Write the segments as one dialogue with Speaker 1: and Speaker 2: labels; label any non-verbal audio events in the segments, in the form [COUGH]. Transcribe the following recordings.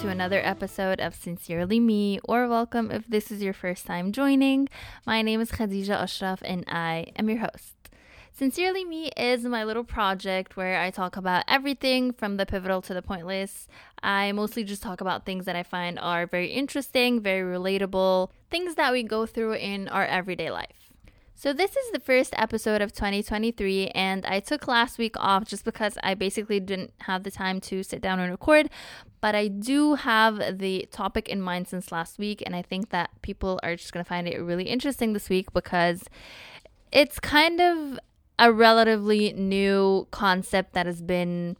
Speaker 1: to another episode of Sincerely Me, or welcome if this is your first time joining. My name is Khadija Ashraf, and I am your host. Sincerely Me is my little project where I talk about everything from the pivotal to the pointless. I mostly just talk about things that I find are very interesting, very relatable, things that we go through in our everyday life. So, this is the first episode of 2023, and I took last week off just because I basically didn't have the time to sit down and record. But I do have the topic in mind since last week, and I think that people are just going to find it really interesting this week because it's kind of a relatively new concept that has been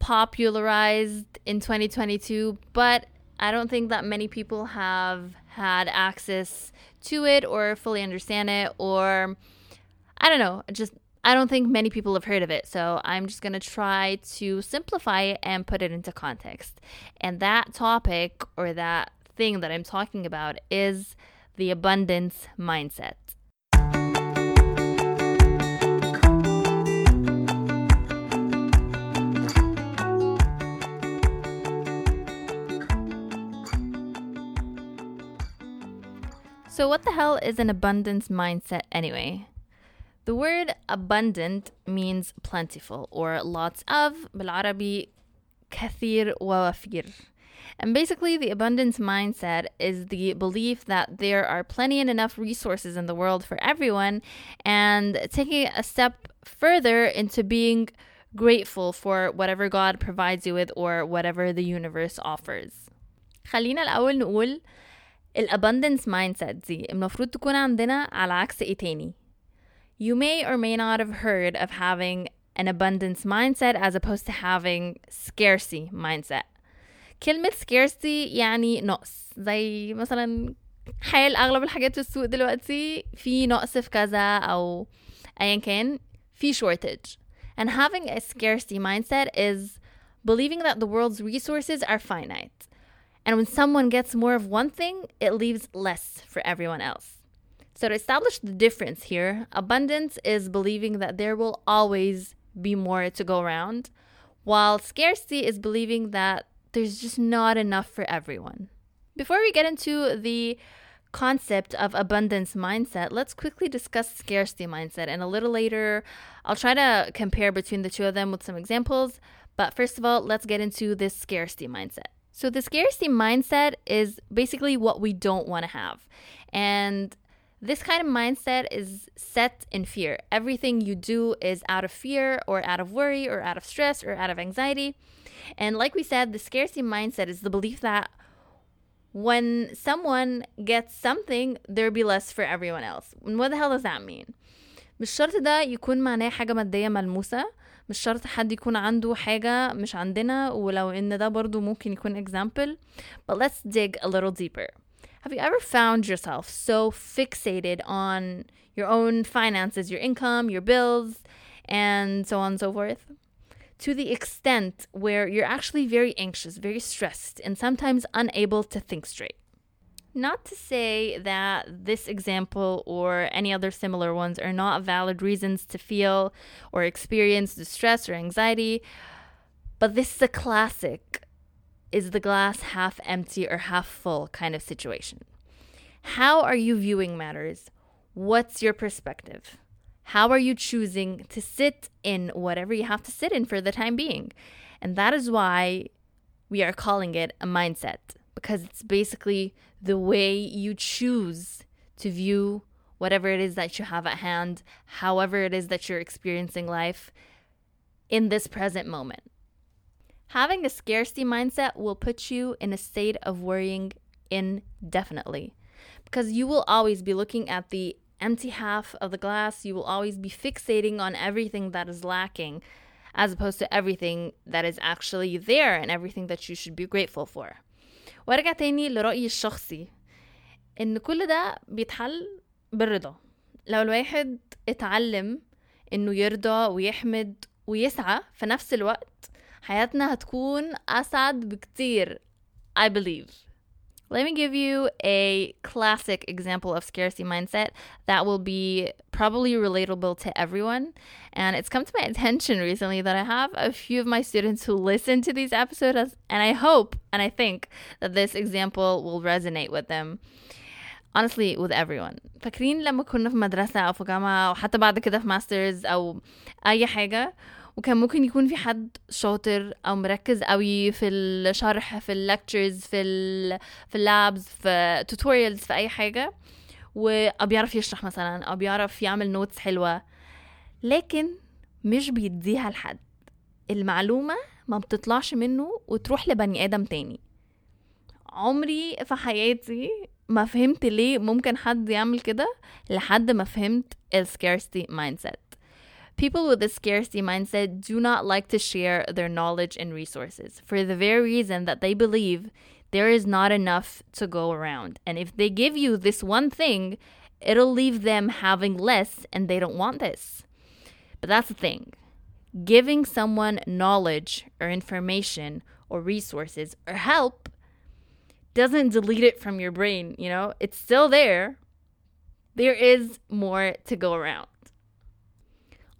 Speaker 1: popularized in 2022, but I don't think that many people have had access to it or fully understand it or I don't know, just I don't think many people have heard of it. So I'm just going to try to simplify it and put it into context. And that topic or that thing that I'm talking about is the abundance mindset. So, what the hell is an abundance mindset anyway? The word abundant means plentiful or lots of, بالعربي كثير ووفير. And basically, the abundance mindset is the belief that there are plenty and enough resources in the world for everyone, and taking a step further into being grateful for whatever God provides you with or whatever the universe offers. خلينا الأول نقول الابundance mindset دي المفروض تكون عندنا على عكس إيه تاني You may or may not have heard of having an abundance mindset as opposed to having scarcity mindset كلمة scarcity يعني نقص زي مثلا حال أغلب الحاجات في السوق دلوقتي في نقص في كذا أو أيا كان في shortage and having a scarcity mindset is believing that the world's resources are finite and when someone gets more of one thing, it leaves less for everyone else. So, to establish the difference here, abundance is believing that there will always be more to go around, while scarcity is believing that there's just not enough for everyone. Before we get into the concept of abundance mindset, let's quickly discuss scarcity mindset. And a little later, I'll try to compare between the two of them with some examples. But first of all, let's get into this scarcity mindset. So, the scarcity mindset is basically what we don't want to have. And this kind of mindset is set in fear. Everything you do is out of fear or out of worry or out of stress or out of anxiety. And like we said, the scarcity mindset is the belief that when someone gets something, there'll be less for everyone else. And what the hell does that mean? مش شرط ده يكون معناه حاجة مادية ملموسة مش شرط حد يكون عنده حاجة مش عندنا ولو إن ده برضو ممكن يكون example but let's dig a little deeper Have you ever found yourself so fixated on your own finances, your income, your bills, and so on and so forth? To the extent where you're actually very anxious, very stressed, and sometimes unable to think straight. Not to say that this example or any other similar ones are not valid reasons to feel or experience distress or anxiety, but this is a classic is the glass half empty or half full kind of situation. How are you viewing matters? What's your perspective? How are you choosing to sit in whatever you have to sit in for the time being? And that is why we are calling it a mindset because it's basically the way you choose to view whatever it is that you have at hand, however it is that you're experiencing life in this present moment. Having a scarcity mindset will put you in a state of worrying indefinitely because you will always be looking at the empty half of the glass. You will always be fixating on everything that is lacking as opposed to everything that is actually there and everything that you should be grateful for. وارجع تاني لرأيي الشخصي إن كل ده بيتحل بالرضا. لو الواحد اتعلم إنه يرضى ويحمد ويسعى في نفس الوقت حياتنا هتكون أسعد بكتير I believe. let me give you a classic example of scarcity mindset that will be probably relatable to everyone. And it's come to my [LAUGHS] attention recently that I have a few of my students who listen to these episodes, and I hope and I think that this example will resonate with them. honestly with everyone فاكرين لما كنا في مدرسة أو في جامعة أو حتى بعد كده في ماسترز أو أي حاجة وكان ممكن يكون في حد شاطر أو مركز قوي في الشرح في اللكتشرز في ال في اللابز في توتوريالز في أي حاجة أو بيعرف يشرح مثلا أو بيعرف يعمل نوتس حلوة. لكن مش بيديها لحد. المعلومة ما بتطلعش منه وتروح لبني آدم تاني. عمري في حياتي ما فهمت ليه ممكن حد يعمل كده لحد ما فهمت ال scarcity mindset. People with a scarcity mindset do not like to share their knowledge and resources for the very reason that they believe there is not enough to go around. And if they give you this one thing, it'll leave them having less, and they don't want this. But that's the thing giving someone knowledge or information or resources or help doesn't delete it from your brain, you know, it's still there. There is more to go around.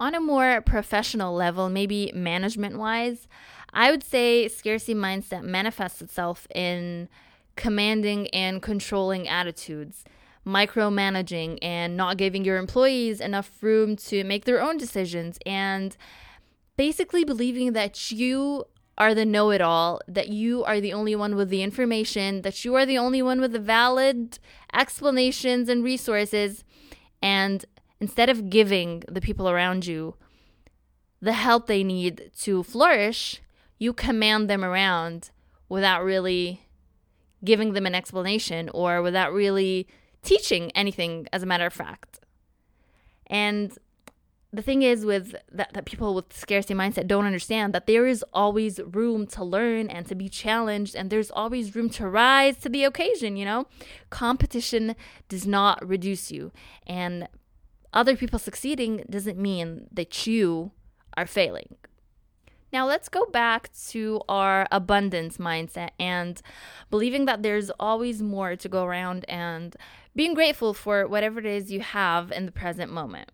Speaker 1: On a more professional level, maybe management wise, I would say scarcity mindset manifests itself in commanding and controlling attitudes, micromanaging, and not giving your employees enough room to make their own decisions, and basically believing that you are the know it all, that you are the only one with the information, that you are the only one with the valid explanations and resources, and instead of giving the people around you the help they need to flourish, you command them around without really giving them an explanation or without really teaching anything, as a matter of fact. And the thing is with that, that people with scarcity mindset don't understand that there is always room to learn and to be challenged and there's always room to rise to the occasion you know competition does not reduce you and other people succeeding doesn't mean that you are failing. Now, let's go back to our abundance mindset and believing that there's always more to go around and being grateful for whatever it is you have in the present moment.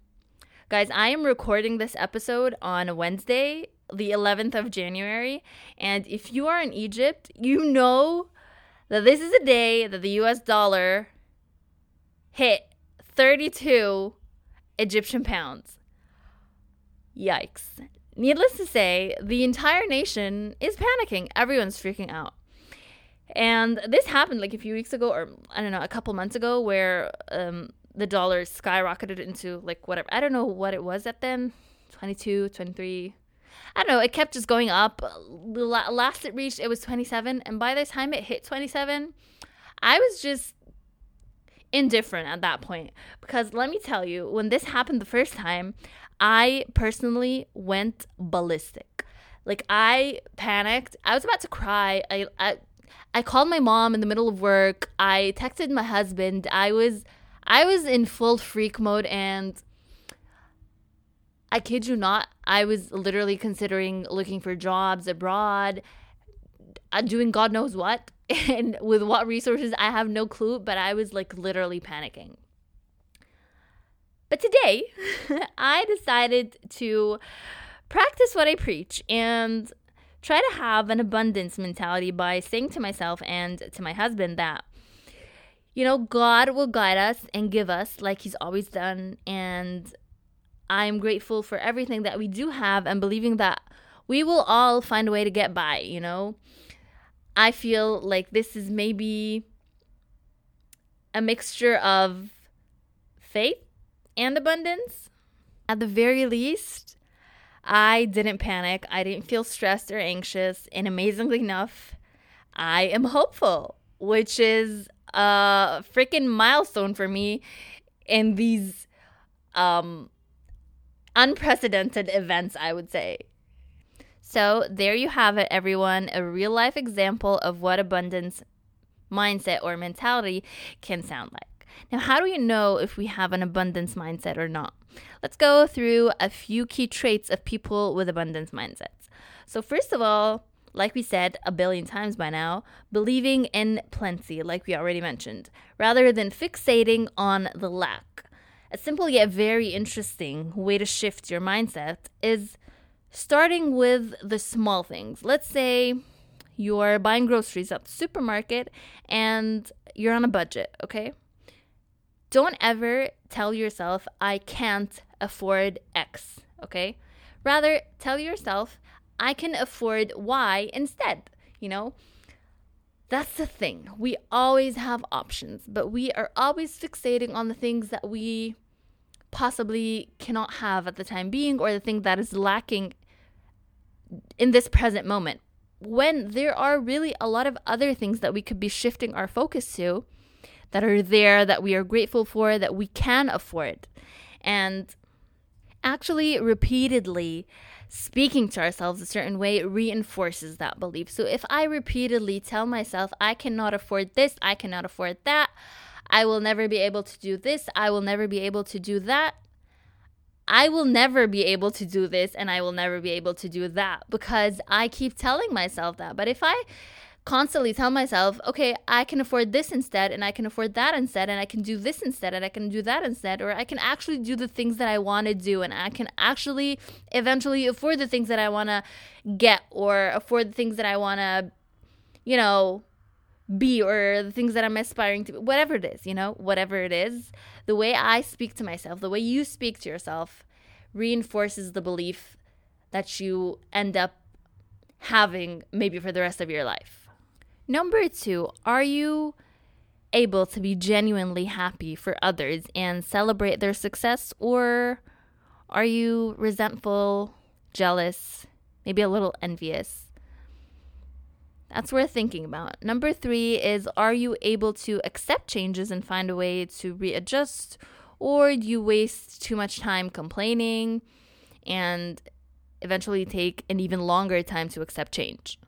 Speaker 1: Guys, I am recording this episode on Wednesday, the 11th of January. And if you are in Egypt, you know that this is a day that the US dollar hit 32 Egyptian pounds. Yikes. Needless to say, the entire nation is panicking. Everyone's freaking out. And this happened like a few weeks ago, or I don't know, a couple months ago, where um, the dollar skyrocketed into like whatever. I don't know what it was at then 22, 23. I don't know. It kept just going up. Last it reached, it was 27. And by the time it hit 27, I was just indifferent at that point. Because let me tell you when this happened the first time i personally went ballistic. Like i panicked. I was about to cry. I i, I called my mom in the middle of work. I texted my husband. I was i was in full freak mode and i kid you not i was literally considering looking for jobs abroad Uh, doing god knows what [LAUGHS] and with what resources I have no clue, but I was like literally panicking. But today, [LAUGHS] I decided to practice what I preach and try to have an abundance mentality by saying to myself and to my husband that, you know, God will guide us and give us like He's always done. And I'm grateful for everything that we do have and believing that we will all find a way to get by, you know? I feel like this is maybe a mixture of faith and abundance. At the very least, I didn't panic. I didn't feel stressed or anxious. And amazingly enough, I am hopeful, which is a freaking milestone for me in these um, unprecedented events, I would say. So, there you have it, everyone a real life example of what abundance mindset or mentality can sound like. Now, how do we know if we have an abundance mindset or not? Let's go through a few key traits of people with abundance mindsets. So, first of all, like we said a billion times by now, believing in plenty, like we already mentioned, rather than fixating on the lack. A simple yet very interesting way to shift your mindset is starting with the small things. Let's say you're buying groceries at the supermarket and you're on a budget, okay? Don't ever tell yourself, I can't afford X, okay? Rather, tell yourself, I can afford Y instead, you know? That's the thing. We always have options, but we are always fixating on the things that we possibly cannot have at the time being or the thing that is lacking in this present moment. When there are really a lot of other things that we could be shifting our focus to that are there, that we are grateful for, that we can afford. And actually, repeatedly speaking to ourselves a certain way reinforces that belief. So if I repeatedly tell myself, I cannot afford this, I cannot afford that, I will never be able to do this, I will never be able to do that, I will never be able to do this and I will never be able to do that because I keep telling myself that. But if I constantly tell myself, okay, I can afford this instead, and I can afford that instead, and I can do this instead, and I can do that instead, or I can actually do the things that I want to do, and I can actually eventually afford the things that I want to get, or afford the things that I want to, you know, be, or the things that I'm aspiring to be, whatever it is, you know, whatever it is, the way I speak to myself, the way you speak to yourself reinforces the belief that you end up having maybe for the rest of your life. Number two, are you able to be genuinely happy for others and celebrate their success, or are you resentful, jealous, maybe a little envious? That's worth thinking about. Number three is Are you able to accept changes and find a way to readjust, or do you waste too much time complaining and eventually take an even longer time to accept change?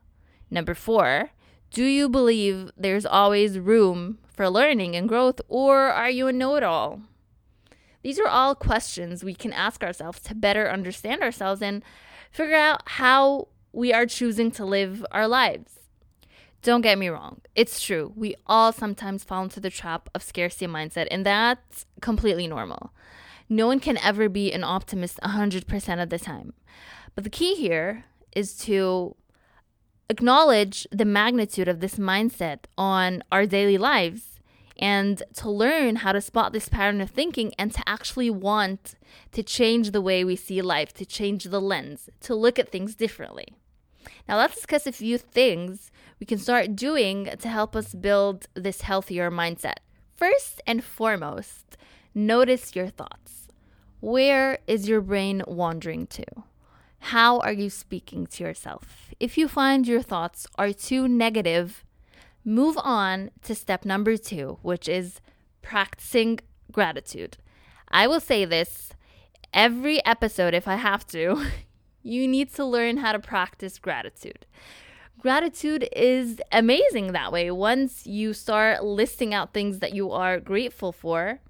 Speaker 1: Number four, do you believe there's always room for learning and growth, or are you a know it all? These are all questions we can ask ourselves to better understand ourselves and figure out how we are choosing to live our lives. Don't get me wrong, it's true. We all sometimes fall into the trap of scarcity mindset, and that's completely normal. No one can ever be an optimist 100% of the time. But the key here is to acknowledge the magnitude of this mindset on our daily lives and to learn how to spot this pattern of thinking and to actually want to change the way we see life, to change the lens, to look at things differently. Now, let's discuss a few things we can start doing to help us build this healthier mindset. First and foremost, notice your thoughts. Where is your brain wandering to? How are you speaking to yourself? If you find your thoughts are too negative, move on to step number two, which is practicing gratitude. I will say this every episode if I have to. [LAUGHS] You need to learn how to practice gratitude. Gratitude is amazing that way. Once you start listing out things that you are grateful for,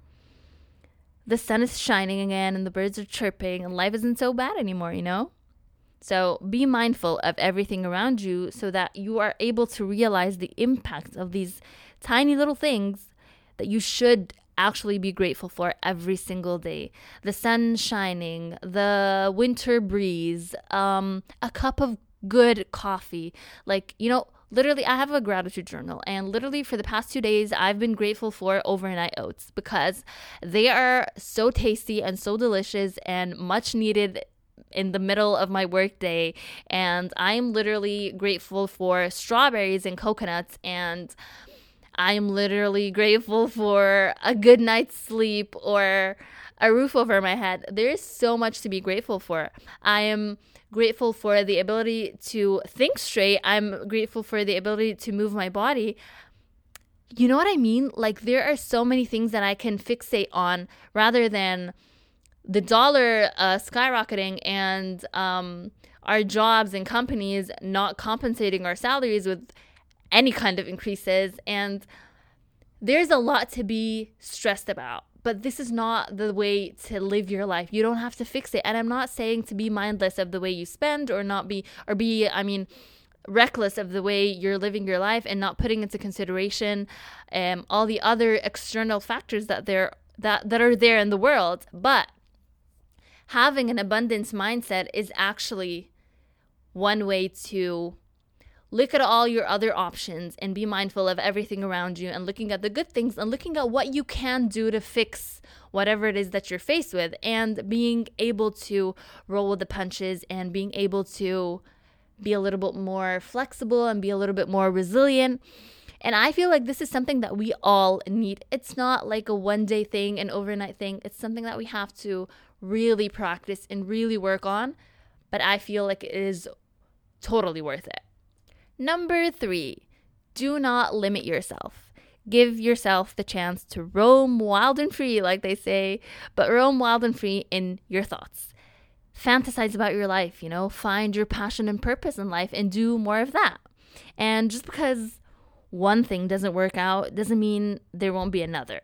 Speaker 1: the sun is shining again and the birds are chirping and life isn't so bad anymore, you know? So be mindful of everything around you so that you are able to realize the impact of these tiny little things that you should actually be grateful for every single day. The sun shining, the winter breeze, um, a cup of good coffee. Like, you know, literally i have a gratitude journal and literally for the past two days i've been grateful for overnight oats because they are so tasty and so delicious and much needed in the middle of my workday. And I'm literally grateful for strawberries and coconuts. And I'm literally grateful for a good night's sleep or a roof over my head. There is so much to be grateful for. I am grateful for the ability to think straight. I'm grateful for the ability to move my body. You know what I mean? Like, there are so many things that I can fixate on rather than the dollar uh, skyrocketing and um, our jobs and companies not compensating our salaries with any kind of increases. And there's a lot to be stressed about. but this is not the way to live your life. You don't have to fix it. And I'm not saying to be mindless of the way you spend or not be, or be, I mean, reckless of the way you're living your life and not putting into consideration um, all the other external factors that there that that are there in the world but having an abundance mindset is actually one way to look at all your other options and be mindful of everything around you and looking at the good things and looking at what you can do to fix whatever it is that you're faced with and being able to roll with the punches and being able to be a little bit more flexible and be a little bit more resilient. And I feel like this is something that we all need. It's not like a one day thing, an overnight thing. It's something that we have to really practice and really work on. But I feel like it is totally worth it. Number three, do not limit yourself. Give yourself the chance to roam wild and free, like they say, but roam wild and free in your thoughts. Fantasize about your life, you know, find your passion and purpose in life and do more of that. And just because one thing doesn't work out doesn't mean there won't be another.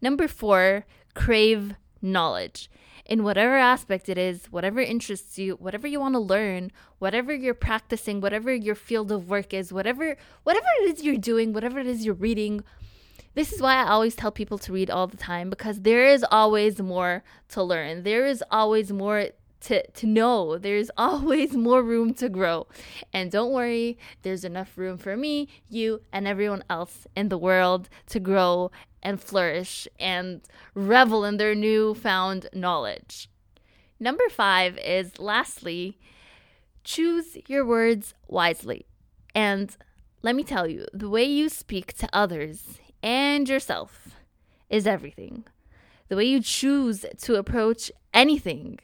Speaker 1: Number four, crave knowledge in whatever aspect it is, whatever interests you, whatever you want to learn, whatever you're practicing, whatever your field of work is, whatever whatever it is you're doing, whatever it is you're reading. This is why I always tell people to read all the time because there is always more to learn. There is always more to, to know there's [LAUGHS] always more room to grow. And don't worry, there's enough room for me, you, and everyone else in the world to grow and flourish and revel in their newfound knowledge. Number five is lastly, choose your words wisely. And let me tell you, the way you speak to others and yourself is everything. The way you choose to approach anything.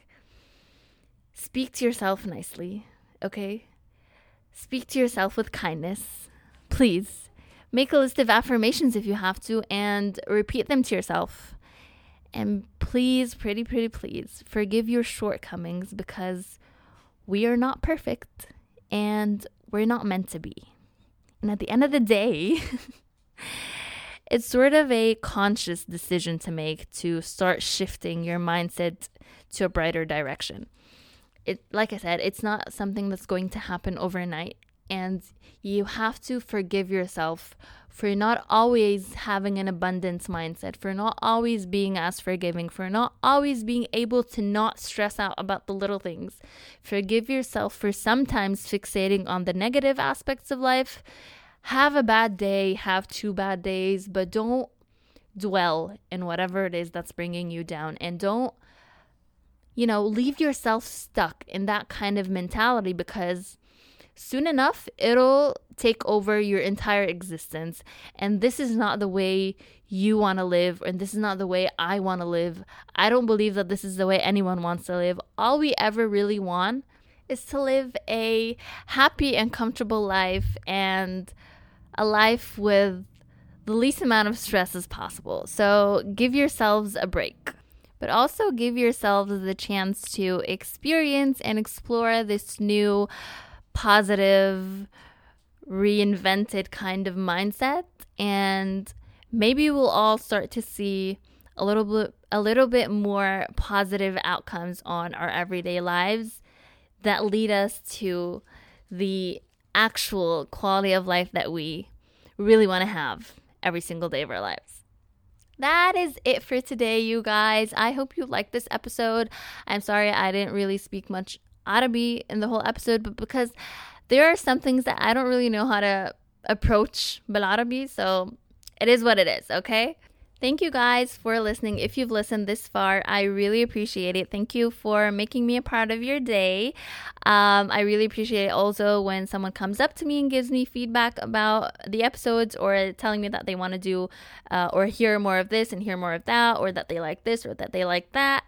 Speaker 1: Speak to yourself nicely, okay? Speak to yourself with kindness. Please Make a list of affirmations if you have to and repeat them to yourself. And please, pretty, pretty, please forgive your shortcomings because we are not perfect and we're not meant to be. And at the end of the day, [LAUGHS] it's sort of a conscious decision to make to start shifting your mindset to a brighter direction. It like I said, it's not something that's going to happen overnight and you have to forgive yourself for not always having an abundance mindset, for not always being as forgiving, for not always being able to not stress out about the little things. Forgive yourself for sometimes fixating on the negative aspects of life. Have a bad day, have two bad days, but don't dwell in whatever it is that's bringing you down and don't you know leave yourself stuck in that kind of mentality because soon enough it'll take over your entire existence. And this is not the way you want to live, and this is not the way I want to live. I don't believe that this is the way anyone wants to live. All we ever really want is to live a happy and comfortable life and a life with the least amount of stress as possible. So give yourselves a break. But also give yourselves the chance to experience and explore this new positive, reinvented kind of mindset and maybe we'll all start to see a little bit a little bit more positive outcomes on our everyday lives that lead us to the actual quality of life that we really want to have every single day of our lives. That is it for today, you guys. I hope you liked this episode. I'm sorry I didn't really speak much ought to be in the whole episode, but because there are some things that I don't really know how to approach Balarabi, so it is what it is, okay? Thank you guys for listening. If you've listened this far, I really appreciate it. Thank you for making me a part of your day. Um, I really appreciate it also when someone comes up to me and gives me feedback about the episodes or telling me that they want to do uh, or hear more of this and hear more of that or that they like this or that they like that.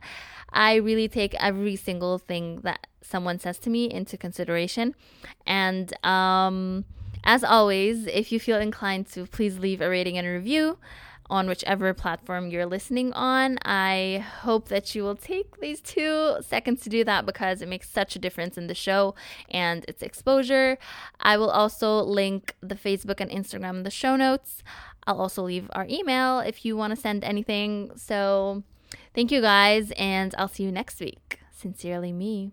Speaker 1: I really take every single thing that someone says to me into consideration. And um, as always, if you feel inclined to, please leave a rating and a review on whichever platform you're listening on. I hope that you will take these two seconds to do that because it makes such a difference in the show and its exposure. I will also link the Facebook and Instagram in the show notes. I'll also leave our email if you want to send anything. So, thank you guys, and I'll see you next week. Sincerely, me.